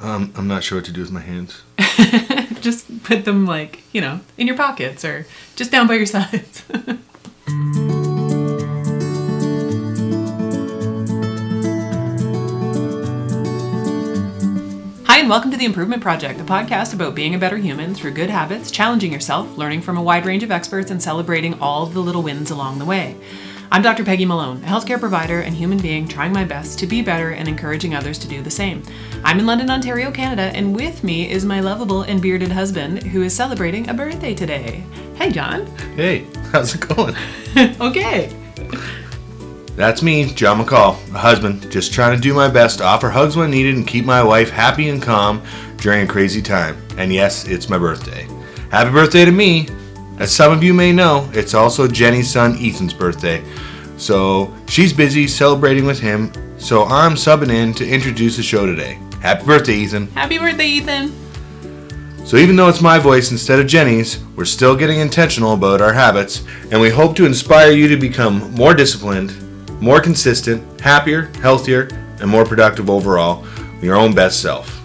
Um, I'm not sure what to do with my hands. just put them like, you know, in your pockets or just down by your sides. Hi, and welcome to The Improvement Project, a podcast about being a better human through good habits, challenging yourself, learning from a wide range of experts, and celebrating all the little wins along the way. I'm Dr. Peggy Malone, a healthcare provider and human being trying my best to be better and encouraging others to do the same. I'm in London, Ontario, Canada, and with me is my lovable and bearded husband who is celebrating a birthday today. Hey, John. Hey, how's it going? okay. That's me, John McCall, a husband, just trying to do my best to offer hugs when needed and keep my wife happy and calm during a crazy time. And yes, it's my birthday. Happy birthday to me! As some of you may know, it's also Jenny's son Ethan's birthday. So she's busy celebrating with him, so I'm subbing in to introduce the show today. Happy birthday, Ethan. Happy birthday, Ethan. So even though it's my voice instead of Jenny's, we're still getting intentional about our habits, and we hope to inspire you to become more disciplined, more consistent, happier, healthier, and more productive overall, your own best self.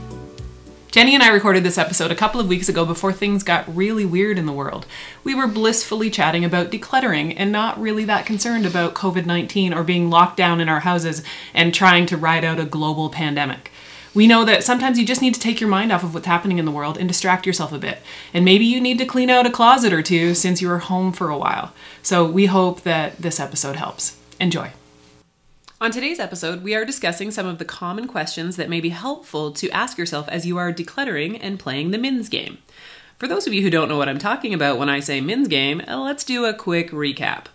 Jenny and I recorded this episode a couple of weeks ago before things got really weird in the world. We were blissfully chatting about decluttering and not really that concerned about COVID 19 or being locked down in our houses and trying to ride out a global pandemic. We know that sometimes you just need to take your mind off of what's happening in the world and distract yourself a bit. And maybe you need to clean out a closet or two since you were home for a while. So we hope that this episode helps. Enjoy. On today's episode, we are discussing some of the common questions that may be helpful to ask yourself as you are decluttering and playing the MINS game. For those of you who don't know what I'm talking about when I say MINS game, let's do a quick recap.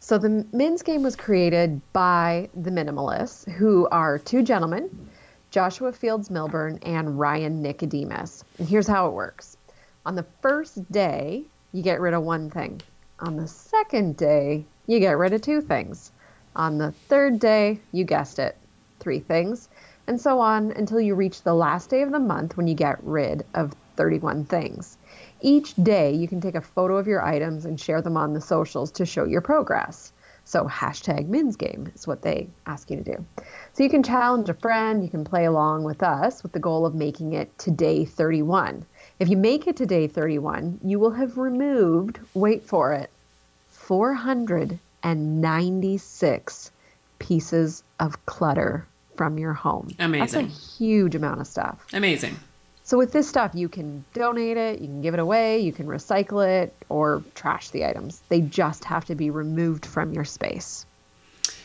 So, the MINS game was created by the Minimalists, who are two gentlemen, Joshua Fields Millburn and Ryan Nicodemus. And here's how it works on the first day, you get rid of one thing, on the second day, you get rid of two things. On the third day, you guessed it, three things, and so on until you reach the last day of the month when you get rid of 31 things. Each day, you can take a photo of your items and share them on the socials to show your progress. So, hashtag Mins Game is what they ask you to do. So, you can challenge a friend, you can play along with us with the goal of making it to day 31. If you make it to day 31, you will have removed, wait for it, 400 and 96 pieces of clutter from your home. Amazing. That's a huge amount of stuff. Amazing. So with this stuff, you can donate it, you can give it away, you can recycle it, or trash the items. They just have to be removed from your space.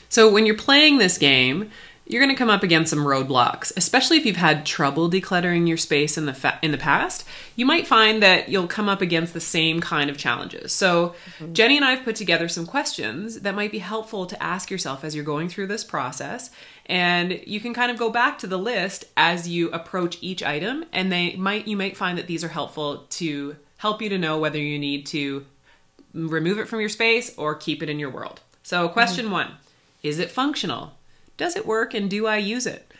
So when you're playing this game, you're going to come up against some roadblocks, especially if you've had trouble decluttering your space in the fa- in the past. You might find that you'll come up against the same kind of challenges. So, mm-hmm. Jenny and I have put together some questions that might be helpful to ask yourself as you're going through this process, and you can kind of go back to the list as you approach each item, and they might you might find that these are helpful to help you to know whether you need to remove it from your space or keep it in your world. So, question mm-hmm. 1, is it functional? Does it work and do I use it?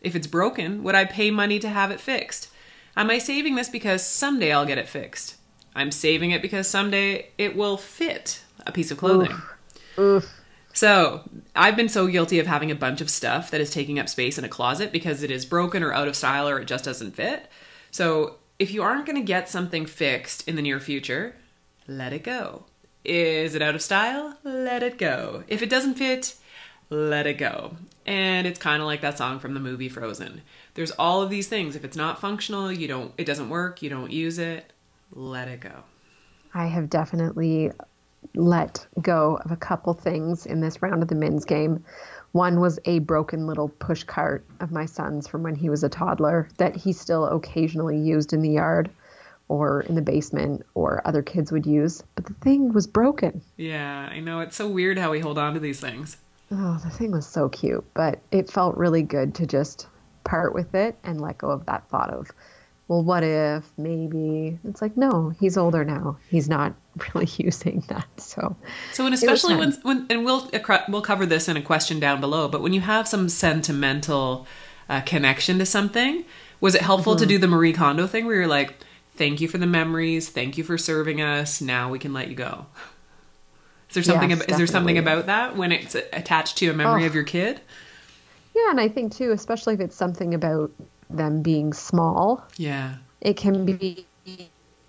If it's broken, would I pay money to have it fixed? Am I saving this because someday I'll get it fixed? I'm saving it because someday it will fit a piece of clothing. Oof. Oof. So, I've been so guilty of having a bunch of stuff that is taking up space in a closet because it is broken or out of style or it just doesn't fit. So, if you aren't going to get something fixed in the near future, let it go. Is it out of style? Let it go. If it doesn't fit, let it go. And it's kind of like that song from the movie Frozen. There's all of these things. If it's not functional, you don't it doesn't work, you don't use it, let it go. I have definitely let go of a couple things in this round of the MINS game. One was a broken little push cart of my son's from when he was a toddler that he still occasionally used in the yard or in the basement or other kids would use, but the thing was broken. Yeah, I know. It's so weird how we hold on to these things. Oh, the thing was so cute, but it felt really good to just part with it and let go of that thought of, well, what if maybe it's like, no, he's older now. He's not really using that. So, so and especially when, when, and we'll, we'll cover this in a question down below, but when you have some sentimental uh, connection to something, was it helpful mm-hmm. to do the Marie Kondo thing where you're like, thank you for the memories. Thank you for serving us. Now we can let you go. Is there something? Yes, ab- is there something about that when it's attached to a memory oh. of your kid? Yeah, and I think too, especially if it's something about them being small, Yeah. it can be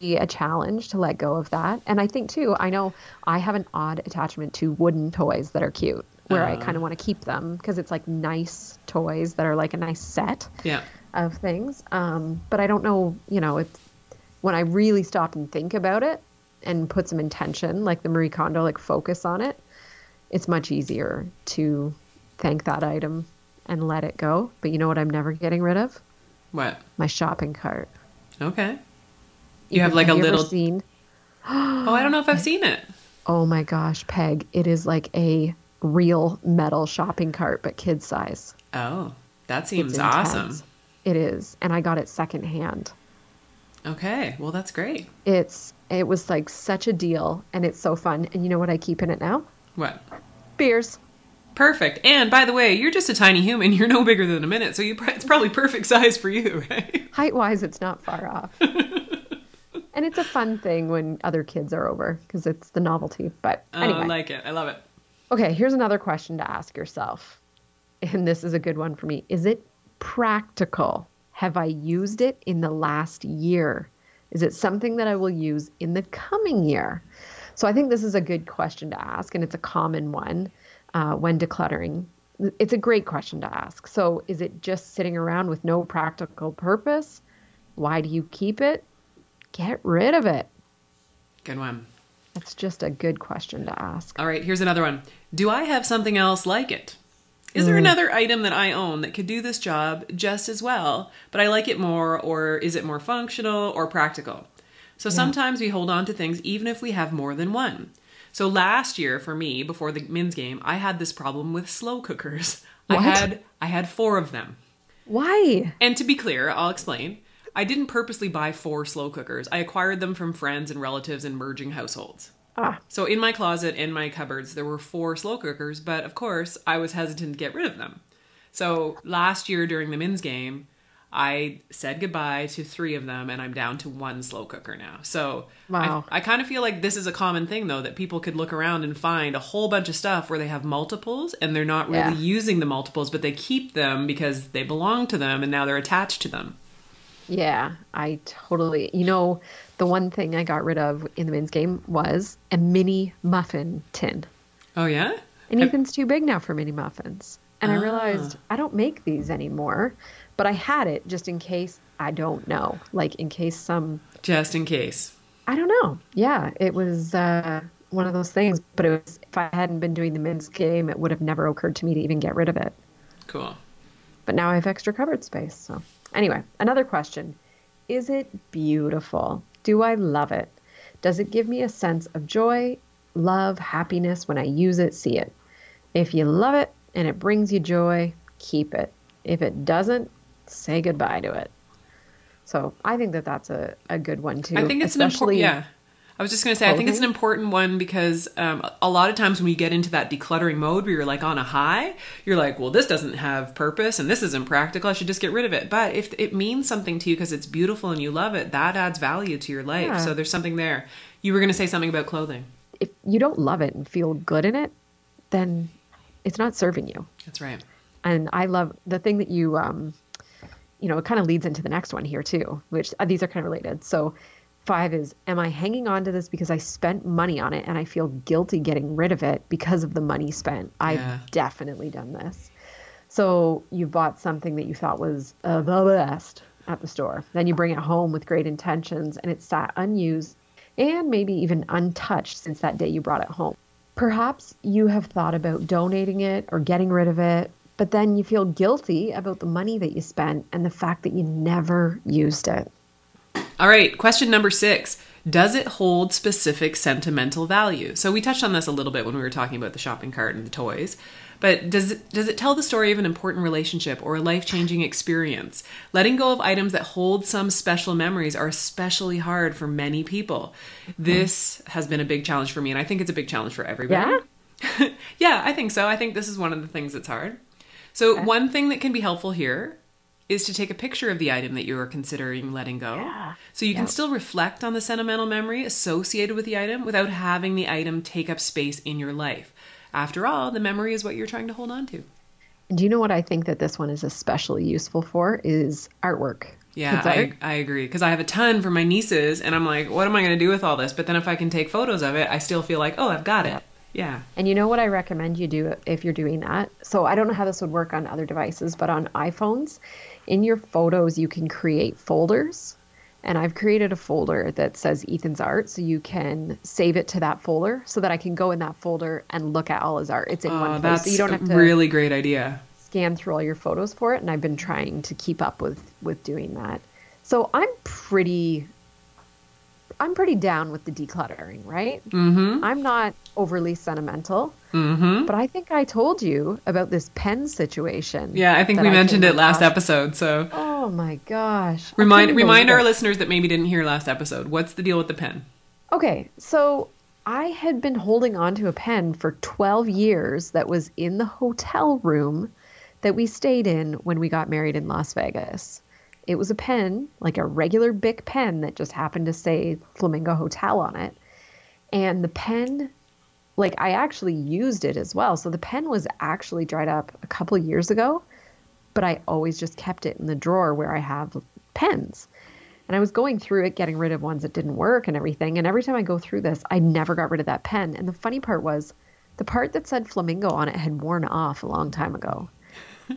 a challenge to let go of that. And I think too, I know I have an odd attachment to wooden toys that are cute, where I Uh. kind of want to keep them because it's like nice toys that are like a nice set Yeah. of things. Um, but I don't know, you know, it's when I really stop and think about it and put some intention, like the Marie Kondo, like focus on it, it's much easier to thank that item and let it go. But you know what I'm never getting rid of? What? My shopping cart. Okay. You have like a little. seen Oh, I don't know if I've seen it. Oh my gosh, Peg, it is like a real metal shopping cart, but kid size. Oh, that seems awesome. It is. And I got it secondhand. Okay. Well, that's great. It's it was like such a deal and it's so fun. And you know what I keep in it now? What? Beers. Perfect. And by the way, you're just a tiny human. You're no bigger than a minute, so you it's probably perfect size for you, right? Height wise, it's not far off. and it's a fun thing when other kids are over because it's the novelty. But Oh, anyway. I like it. I love it. Okay, here's another question to ask yourself. And this is a good one for me. Is it practical? Have I used it in the last year? Is it something that I will use in the coming year? So I think this is a good question to ask, and it's a common one uh, when decluttering. It's a great question to ask. So is it just sitting around with no practical purpose? Why do you keep it? Get rid of it. Good one. That's just a good question to ask. All right, here's another one. Do I have something else like it? Is Mm. there another item that I own that could do this job just as well, but I like it more, or is it more functional or practical? So sometimes we hold on to things even if we have more than one. So last year for me, before the MINS game, I had this problem with slow cookers. I had I had four of them. Why? And to be clear, I'll explain. I didn't purposely buy four slow cookers. I acquired them from friends and relatives in merging households. Ah, So in my closet, in my cupboards, there were four slow cookers, but of course, I was hesitant to get rid of them. So last year during the MINS game, I said goodbye to three of them, and I'm down to one slow cooker now. So Wow. I, I kind of feel like this is a common thing, though, that people could look around and find a whole bunch of stuff where they have multiples, and they're not really Yeah. using the multiples, but they keep them because they belong to them, and now they're attached to them. Yeah, I totally. You know, the one thing I got rid of in the MINS game was a mini muffin tin. Oh yeah, And Ethan's too big now for mini muffins. And I Ah. realized I don't make these anymore, but I had it just in case I don't know. Like in case some just in case. I don't know. Yeah, it was uh, one of those things, but it was if I hadn't been doing the MINS game, it would have never occurred to me to even get rid of it. Cool. but now I have extra cupboard space. So, anyway, another question Is it beautiful? Do I love it? Does it give me a sense of joy, love, happiness when I use it, see it? If you love it and it brings you joy, keep it. If it doesn't, say goodbye to it. So, I think that that's a, a good one too. I think it's an important. especially- Yeah, I was just going to say I think it's an important one because um, a lot of times when you get into that decluttering mode where you're like on a high, you're like, well, this doesn't have purpose and this isn't practical. I should just get rid of it. But if it means something to you because it's beautiful and you love it, that adds value to your life. Yeah. So there's something there. You were going to say something about clothing. If you don't love it and feel good in it, then it's not serving you. That's right. and I love the thing that you um you know it kind of leads into the next one here too which uh, these are kind of related so five is am I hanging on to this because I spent money on it and I feel guilty getting rid of it because of the money spent Yeah. I've definitely done this so you bought something that you thought was uh, the best at the store then you bring it home with great intentions and it's sat unused and maybe even untouched since that day you brought it home Perhaps you have thought about donating it or getting rid of it, but then you feel guilty about the money that you spent and the fact that you never used it. All right, question number six. Does it hold specific sentimental value? So we touched on this a little bit when we were talking about the shopping cart and the toys. But does it, does it tell the story of an important relationship or a life changing experience? Letting go of items that hold some special memories are especially hard for many people. This has been a big challenge for me, and I think it's a big challenge for everybody. Yeah? yeah, I think so. I think this is one of the things that's hard. So, one thing that can be helpful here is to take a picture of the item that you are considering letting go. Yeah. So, you can still reflect on the sentimental memory associated with the item without having the item take up space in your life. After all, the memory is what you're trying to hold on to. And do you know what I think that this one is especially useful for is artwork. Yeah. I, I agree. Because I have a ton for my nieces, and I'm like, what am I going to do with all this? But then if I can take photos of it, I still feel like, oh, I've got it. Yeah. And you know what I recommend you do if you're doing that? So I don't know how this would work on other devices, but on iPhones, in your photos, you can create folders. And I've created a folder that says Ethan's art, so you can save it to that folder so that I can go in that folder and look at all his art. It's in Oh, one place, so you don't have a to really great idea. scan through all your photos for it. And I've been trying to keep up with with doing that. So I'm pretty, I'm pretty down with the decluttering, right? Mm-hmm. I'm not overly sentimental. Mm-hmm. But I think I told you about this pen situation. Yeah, I think we came mentioned it last episode. So Oh my gosh. Remind remind our listeners that maybe didn't hear last episode. What's the deal with the pen? Okay, so I had been holding on to a pen for 12 years that was in the hotel room that we stayed in when we got married in Las Vegas. It was a pen, like a regular Bic pen that just happened to say Flamingo Hotel on it. And the pen, like I actually used it as well. So the pen was actually dried up a couple years ago, but I always just kept it in the drawer where I have pens. And I was going through it, getting rid of ones that didn't work and everything. And every time I go through this, I never got rid of that pen. And the funny part was the part that said flamingo on it had worn off a long time ago.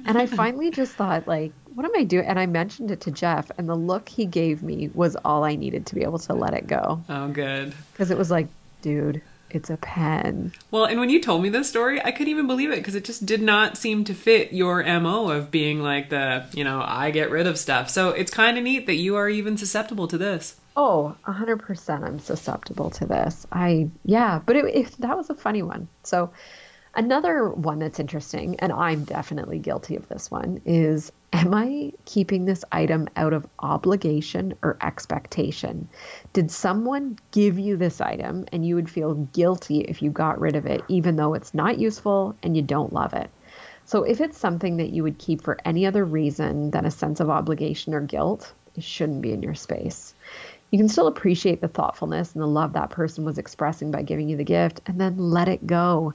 And I finally just thought, like, what am I doing? And I mentioned it to Jeff, and the look he gave me was all I needed to be able to let it go. Oh, good. Because it was like, dude, it's a pen. Well, and when you told me this story, I couldn't even believe it because it just did not seem to fit your MO of being like the, you know, I get rid of stuff. So it's kind of neat that you are even susceptible to this. Oh, a 100% I'm susceptible to this. I, yeah, but it, it, that was a funny one. So, another one that's interesting, and I'm definitely guilty of this one, is Am I keeping this item out of obligation or expectation? Did someone give you this item and you would feel guilty if you got rid of it, even though it's not useful and you don't love it? So, if it's something that you would keep for any other reason than a sense of obligation or guilt, it shouldn't be in your space. You can still appreciate the thoughtfulness and the love that person was expressing by giving you the gift and then let it go.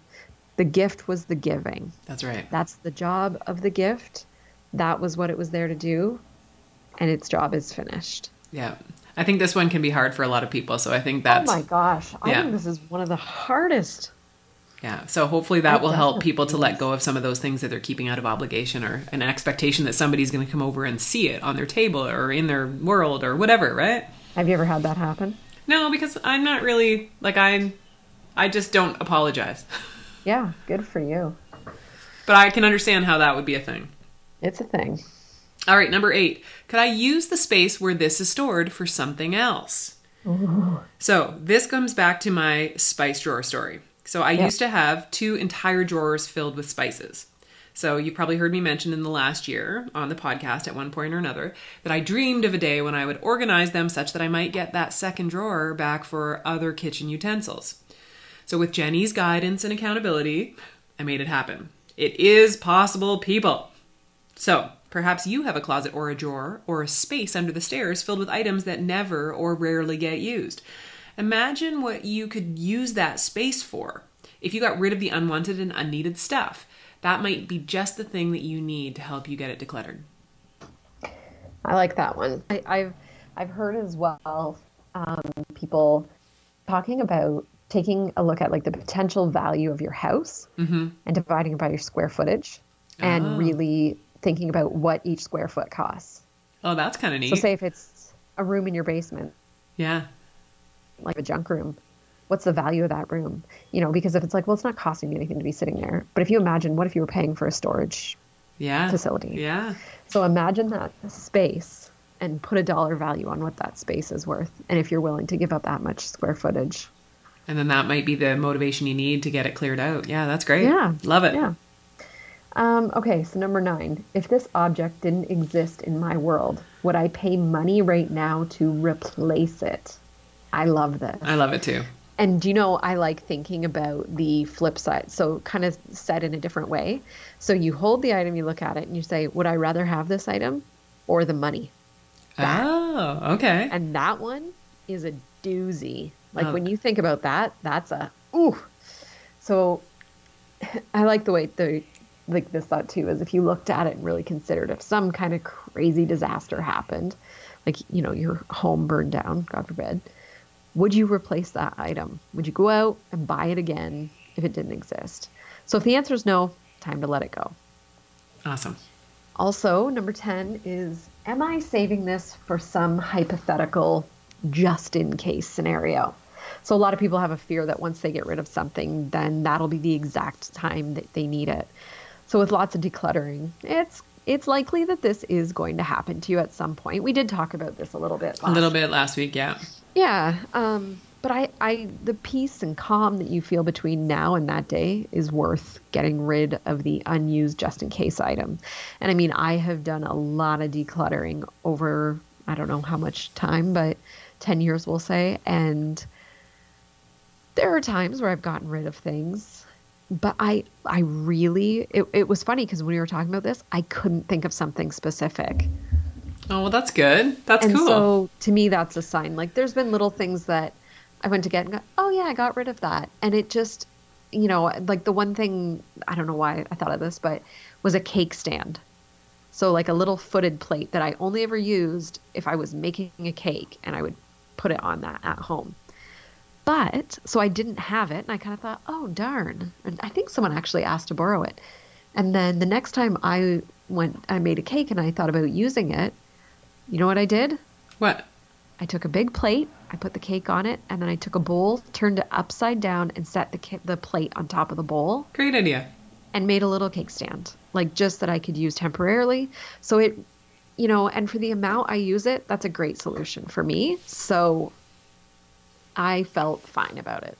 The gift was the giving. That's right. That's the job of the gift. That was what it was there to do, and its job is finished. Yeah. I think this one can be hard for a lot of people. So I think that's, oh my gosh. I yeah. think this is one of the hardest. yeah. So hopefully that It will help people to let go of some of those things that they're keeping out of obligation or an expectation that somebody's going to come over and see it on their table or in their world or whatever, right? Have you ever had that happen? No, because I'm not really like I I just don't apologize. Yeah, good for you. But I can understand how that would be a thing. It's a thing. All right, number 8. Could I use the space where this is stored for something else? So, this comes back to my spice drawer story. So, I used to have two entire drawers filled with spices. So, you probably heard me mention in the last year on the podcast at one point or another that I dreamed of a day when I would organize them such that I might get that second drawer back for other kitchen utensils. So, with Jenny's guidance and accountability, I made it happen. It is possible, people. So, perhaps you have a closet or a drawer or a space under the stairs filled with items that never or rarely get used. Imagine what you could use that space for. If you got rid of the unwanted and unneeded stuff, that might be just the thing that you need to help you get it decluttered. I like that one. I, I've I've heard as well um, people talking about taking a look at like the potential value of your house mm-hmm. and dividing it by your square footage, and Oh. really thinking about what each square foot costs. Oh, that's kind of neat. So, say if it's a room in your basement, yeah. like a junk room, what's the value of that room? You know, because if it's like, well, it's not costing me anything to be sitting there. But if you imagine, what if you were paying for a storage Yeah. facility? Yeah. So imagine that space and put a dollar value on what that space is worth. And if you're willing to give up that much square footage. And then that might be the motivation you need to get it cleared out. Yeah, that's great. Yeah. Love it. Yeah. Um, okay, so number nine. If this object didn't exist in my world, would I pay money right now to replace it? I love this. I love it too. And do you know, I like thinking about the flip side. So, kind of said in a different way. So, you hold the item, you look at it, and you say, Would I rather have this item or the money? That. Oh, okay. And that one is a doozy. Like Oh. when you think about that, that's a ooh. So I like the way the like this thought too is if you looked at it and really considered if some kind of crazy disaster happened, like you know your home burned down, God forbid, would you replace that item? Would you go out and buy it again if it didn't exist? So if the answer is no, time to let it go. Awesome. Also, number 10 is Am I saving this for some hypothetical just in case scenario? So, a lot of people have a fear that once they get rid of something, then that'll be the exact time that they need it. So, with lots of decluttering, it's it's likely that this is going to happen to you at some point. We did talk about this a little bit. a little bit last week, yeah. Yeah, um, but I, I, the peace and calm that you feel between now and that day is worth getting rid of the unused just in case item. And I mean, I have done a lot of decluttering over, I don't know how much time, but 10 years we'll say. And there are times where I've gotten rid of things, but I, I really, it, it was funny because when we were talking about this, I couldn't think of something specific. Oh, well, that's good. That's and cool. So to me, that's a sign. Like, there's been little things that I went to get and go, oh yeah, I got rid of that, and it just, you know, like the one thing I don't know why I thought of this, but was a cake stand. So like a little footed plate that I only ever used if I was making a cake, and I would put it on that at home. But so I didn't have it, and I kind of thought, oh darn, and I think someone actually asked to borrow it. And then the next time I went, I made a cake, and I thought about using it you know what I did? What? I took a big plate, I put the cake on it, and then I took a bowl, turned it upside down, and set the the plate on top of the bowl. Great idea. And made a little cake stand, like just that I could use temporarily. So it, you know, and for the amount I use it, that's a great solution for me. So I felt fine about it.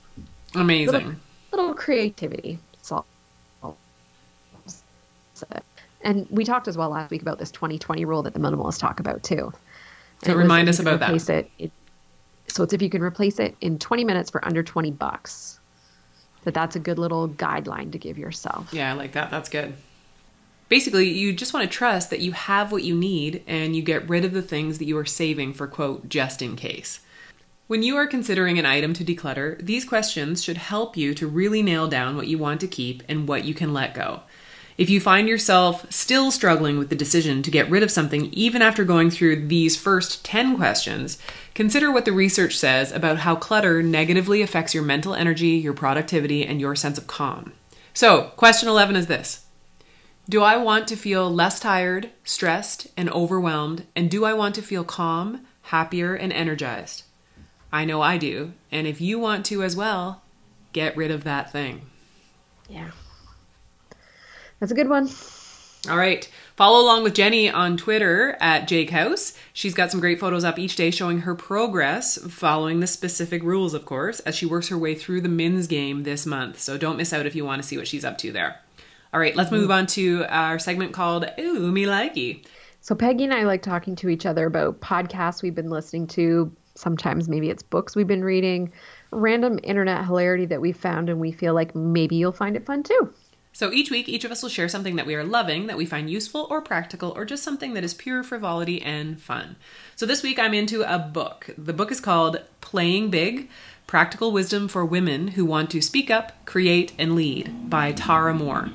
Amazing. Little, little creativity. And we talked as well last week about this 2020 rule that the minimalists talk about too. So remind us about that. It, it, so it's if you can replace it in 20 minutes for under 20 bucks. That that's a good little guideline to give yourself. Yeah, I like that. That's good. Basically, you just want to trust that you have what you need and you get rid of the things that you are saving for quote just in case. When you are considering an item to declutter, these questions should help you to really nail down what you want to keep and what you can let go. If you find yourself still struggling with the decision to get rid of something even after going through these first 10 questions, consider what the research says about how clutter negatively affects your mental energy, your productivity, and your sense of calm. So, question 11 is this Do I want to feel less tired, stressed, and overwhelmed? And do I want to feel calm, happier, and energized? I know I do. And if you want to as well, get rid of that thing. Yeah. That's a good one. All right. Follow along with Jenny on Twitter at Jake House. She's got some great photos up each day showing her progress, following the specific rules, of course, as she works her way through the MINS game this month. So don't miss out if you want to see what she's up to there. All right, let's move mm-hmm. on to our segment called Ooh, Me Likey. So Peggy and I like talking to each other about podcasts we've been listening to. Sometimes maybe it's books we've been reading, random internet hilarity that we found, and we feel like maybe you'll find it fun too. So each week, each of us will share something that we are loving, that we find useful or practical, or just something that is pure frivolity and fun. So this week, I'm into a book. The book is called Playing Big Practical Wisdom for Women Who Want to Speak Up, Create, and Lead by Tara Mohr.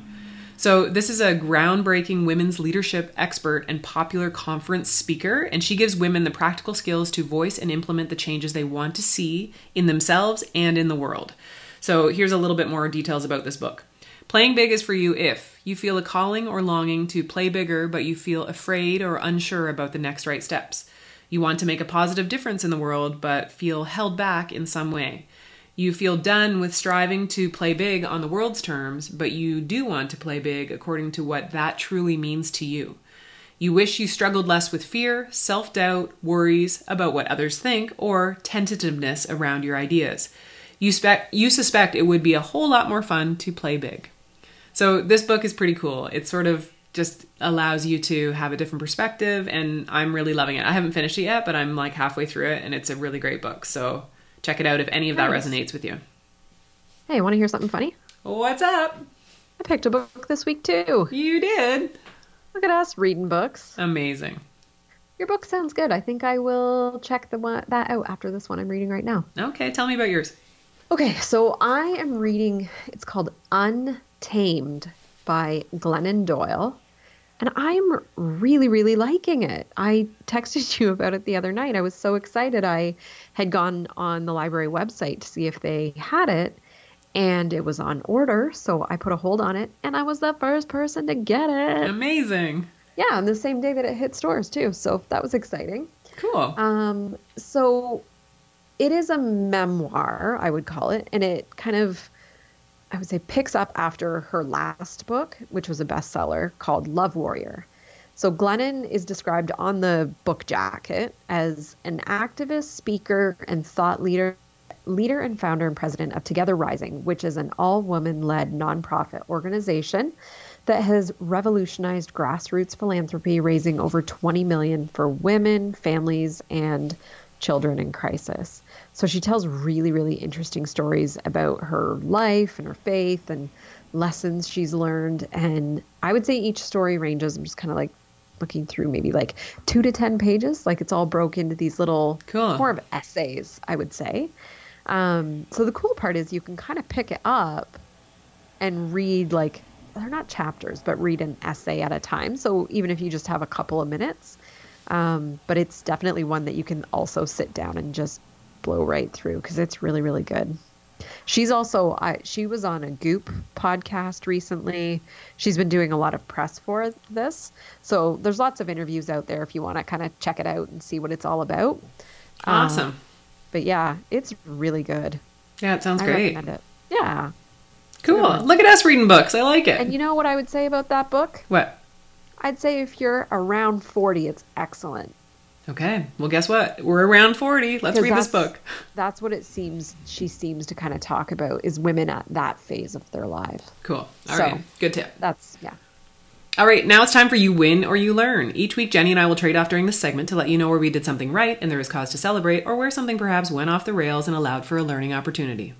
So, this is a groundbreaking women's leadership expert and popular conference speaker, and she gives women the practical skills to voice and implement the changes they want to see in themselves and in the world. So, here's a little bit more details about this book. Playing big is for you if you feel a calling or longing to play bigger, but you feel afraid or unsure about the next right steps. You want to make a positive difference in the world, but feel held back in some way. You feel done with striving to play big on the world's terms, but you do want to play big according to what that truly means to you. You wish you struggled less with fear, self doubt, worries about what others think, or tentativeness around your ideas. You, spe- you suspect it would be a whole lot more fun to play big. So this book is pretty cool. It sort of just allows you to have a different perspective and I'm really loving it. I haven't finished it yet, but I'm like halfway through it and it's a really great book. So check it out if any of that nice. resonates with you. Hey, want to hear something funny? What's up? I picked a book this week too. You did. Look at us reading books. Amazing. Your book sounds good. I think I will check the one that out after this one I'm reading right now. Okay, tell me about yours. Okay, so I am reading it's called Untamed by Glennon Doyle. And I'm really, really liking it. I texted you about it the other night. I was so excited. I had gone on the library website to see if they had it, and it was on order. So I put a hold on it, and I was the first person to get it. Amazing. Yeah, on the same day that it hit stores, too. So that was exciting. Cool. Um, so it is a memoir, I would call it, and it kind of, I would say, picks up after her last book, which was a bestseller called Love Warrior. So Glennon is described on the book jacket as an activist, speaker, and thought leader, leader and founder and president of Together Rising, which is an all-woman-led nonprofit organization that has revolutionized grassroots philanthropy, raising over 20 million for women, families, and children in crisis. So she tells really, really interesting stories about her life and her faith and lessons she's learned. And I would say each story ranges, I'm just kind of like looking through maybe like two to 10 pages. Like it's all broke into these little, Cool. more of essays, I would say. Um, so the cool part is you can kind of pick it up and read like they're not chapters, but read an essay at a time. So even if you just have a couple of minutes, um, but it's definitely one that you can also sit down and just blow right through because it's really really good. She's also I, she was on a Goop podcast recently. She's been doing a lot of press for this, so there's lots of interviews out there if you want to kind of check it out and see what it's all about. awesome. Um, but yeah, it's really good. yeah, it sounds I great. recommend it. Yeah, Cool. Look at us reading books. I like it. and you know what I would say about that book? what? I'd say if you're around 40, it's excellent. Okay. Well, guess what? We're around 40. Let's read this book. That's what it seems she seems to kind of talk about is women at that phase of their lives. Cool. All right. So- Good tip. That's yeah. All right, now it's time for You Win or You Learn. Each week, Jenny and I will trade off during this segment to let you know where we did something right and there is cause to celebrate, or where something perhaps went off the rails and allowed for a learning opportunity.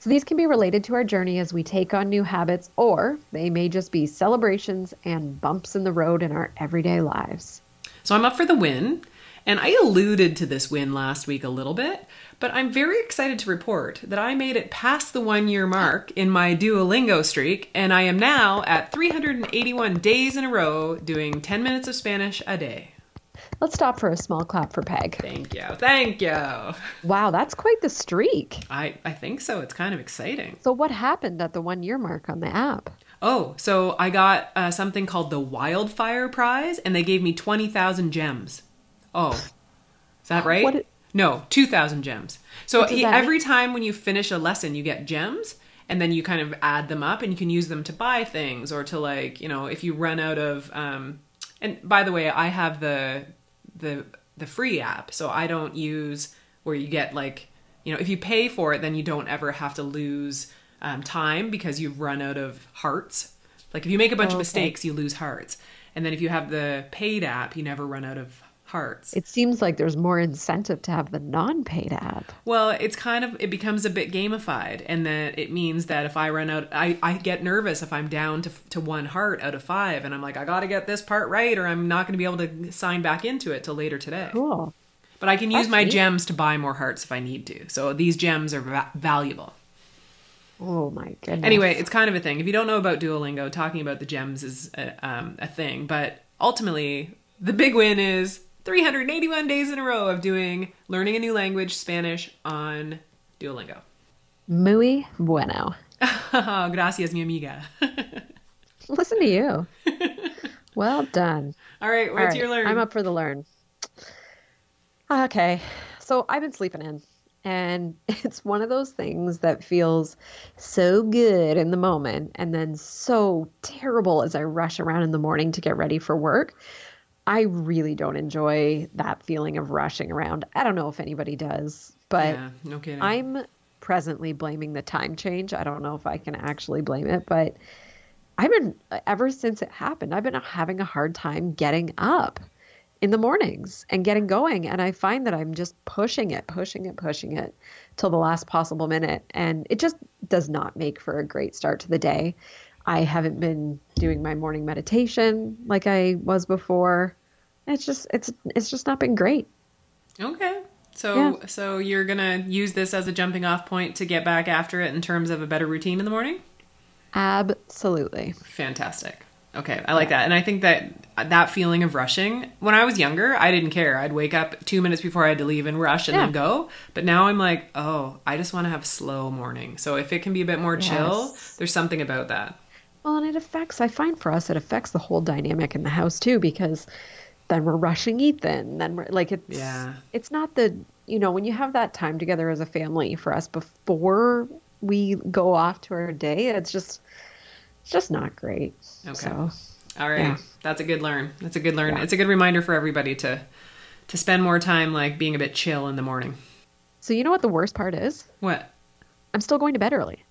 So these can be related to our journey as we take on new habits, or they may just be celebrations and bumps in the road in our everyday lives. So I'm up for the win, and I alluded to this win last week a little bit, but I'm very excited to report that I made it past the one year mark in my Duolingo streak, and I am now at 381 days in a row doing 10 minutes of Spanish a day. Let's stop for a small clap for Peg. Thank you. Thank you. Wow, that's quite the streak. I, I think so. It's kind of exciting. So what happened at the one year mark on the app? Oh, so I got uh, something called the Wildfire Prize, and they gave me 20,000 gems. Oh, is that right? What it- no, 2,000 gems. So e- that every time when you finish a lesson, you get gems, and then you kind of add them up, and you can use them to buy things or to like, you know, if you run out of. Um, and by the way, I have the the the free app, so I don't use where you get like, you know, if you pay for it, then you don't ever have to lose um, time because you've run out of hearts. Like if you make a bunch of Okay. mistakes, you lose hearts, and then if you have the paid app, you never run out of hearts. It seems like there's more incentive to have the non-paid app. Well, it's kind of it becomes a bit gamified, and that it means that if I run out, I, I get nervous if I'm down to to one heart out of five, and I'm like, I got to get this part right, or I'm not going to be able to sign back into it till later today. Cool. But I can use That's my neat. gems to buy more hearts if I need to. So these gems are va- valuable. Oh my goodness. Anyway, it's kind of a thing. If you don't know about Duolingo, talking about the gems is a, um, a thing. But ultimately, the big win is 381 days in a row of doing learning a new language, Spanish, on Duolingo. muy bueno. Gracias, mi amiga. Listen to you. well done. All right, All what's right, your learn? I'm up for the learn. Okay, so I've been sleeping in, and it's one of those things that feels so good in the moment and then so terrible as I rush around in the morning to get ready for work. I really don't enjoy that feeling of rushing around. I don't know if anybody does, but yeah, no kidding. I'm presently blaming the time change. I don't know if I can actually blame it, but I've been ever since it happened, I've been having a hard time getting up in the mornings and getting going and I find that I'm just pushing it, pushing it, pushing it till the last possible minute and it just does not make for a great start to the day. I haven't been doing my morning meditation like I was before. It's just it's it's just not been great. okay. So, Yeah. so you're gonna use this as a jumping off point to get back after it in terms of a better routine in the morning? Absolutely. Fantastic. Okay, I like that. And I think that that feeling of rushing, when I was younger, I didn't care. I'd wake up two minutes before I had to leave and rush and Yeah. then go. But now I'm like, oh, I just want to have slow morning. So if it can be a bit more chill, Yes. there's something about that. Well, and it affects, I find for us, it affects the whole dynamic in the house too, because then we're rushing Ethan. Then we're like, it's, Yeah. it's not the, you know, when you have that time together as a family for us before we go off to our day, it's just, it's just not great. Okay. So, All right. Yeah. That's a good learn. That's a good learn. Yeah. It's a good reminder for everybody to to spend more time like being a bit chill in the morning. so you know what the worst part is? What? I'm still going to bed early.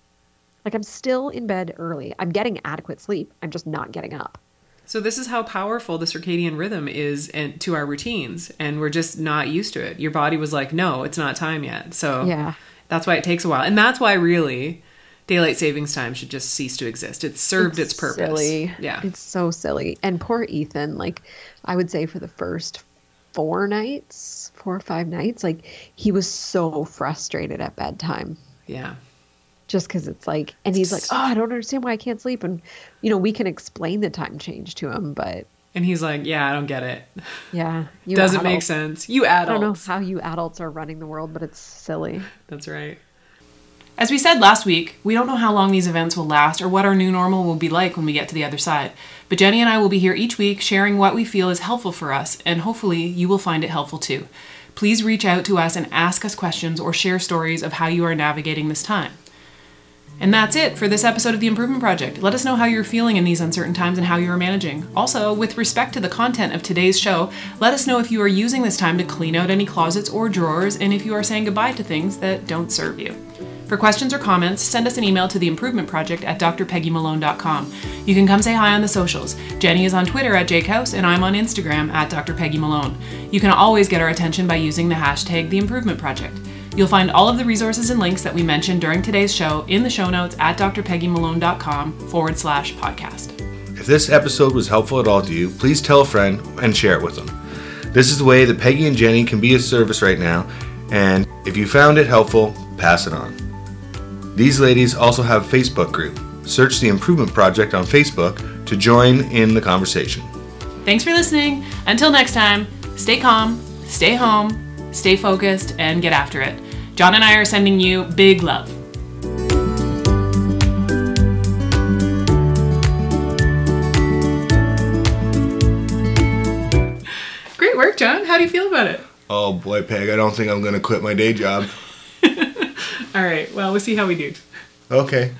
Like I'm still in bed early. I'm getting adequate sleep. I'm just not getting up. So this is how powerful the circadian rhythm is and to our routines and we're just not used to it. Your body was like, "No, it's not time yet." So Yeah. That's why it takes a while. And that's why really daylight savings time should just cease to exist. It served its, purpose. Silly. Yeah. It's so silly. And poor Ethan, like I would say for the first four nights, four or five nights, like he was so frustrated at bedtime. yeah. Just because it's like, and he's like, oh, I don't understand why I can't sleep. And, you know, we can explain the time change to him, but And he's like, "Yeah, I don't get it. yeah. You Doesn't make sense. You adults. I don't know adults." how you adults are running the world, but it's silly. That's right. As we said last week, we don't know how long these events will last or what our new normal will be like when we get to the other side. But Jenny and I will be here each week sharing what we feel is helpful for us, and hopefully you will find it helpful too. Please reach out to us and ask us questions or share stories of how you are navigating this time. And that's it for this episode of The Improvement Project. Let us know how you're feeling in these uncertain times and how you are managing. Also, with respect to the content of today's show, let us know if you are using this time to clean out any closets or drawers and if you are saying goodbye to things that don't serve you. For questions or comments, send us an email to the improvement project at drpeggymalone.com. You can come say hi on the socials. Jenny is on Twitter at jakehouse and I'm on Instagram at drpeggymalone. You can always get our attention by using the hashtag the improvement project. You'll find all of the resources and links that we mentioned during today's show in the show notes at drpeggymalone.com forward slash podcast. If this episode was helpful at all to you, please tell a friend and share it with them. This is the way that Peggy and Jenny can be of service right now, and if you found it helpful, pass it on. These ladies also have a Facebook group. Search the Improvement Project on Facebook to join in the conversation. Thanks for listening. Until next time, stay calm, stay home, stay focused, and get after it. John and I are sending you big love. Great work, John. How do you feel about it? Oh boy, Peg, I don't think I'm going to quit my day job. All right, well, we'll see how we do. Okay.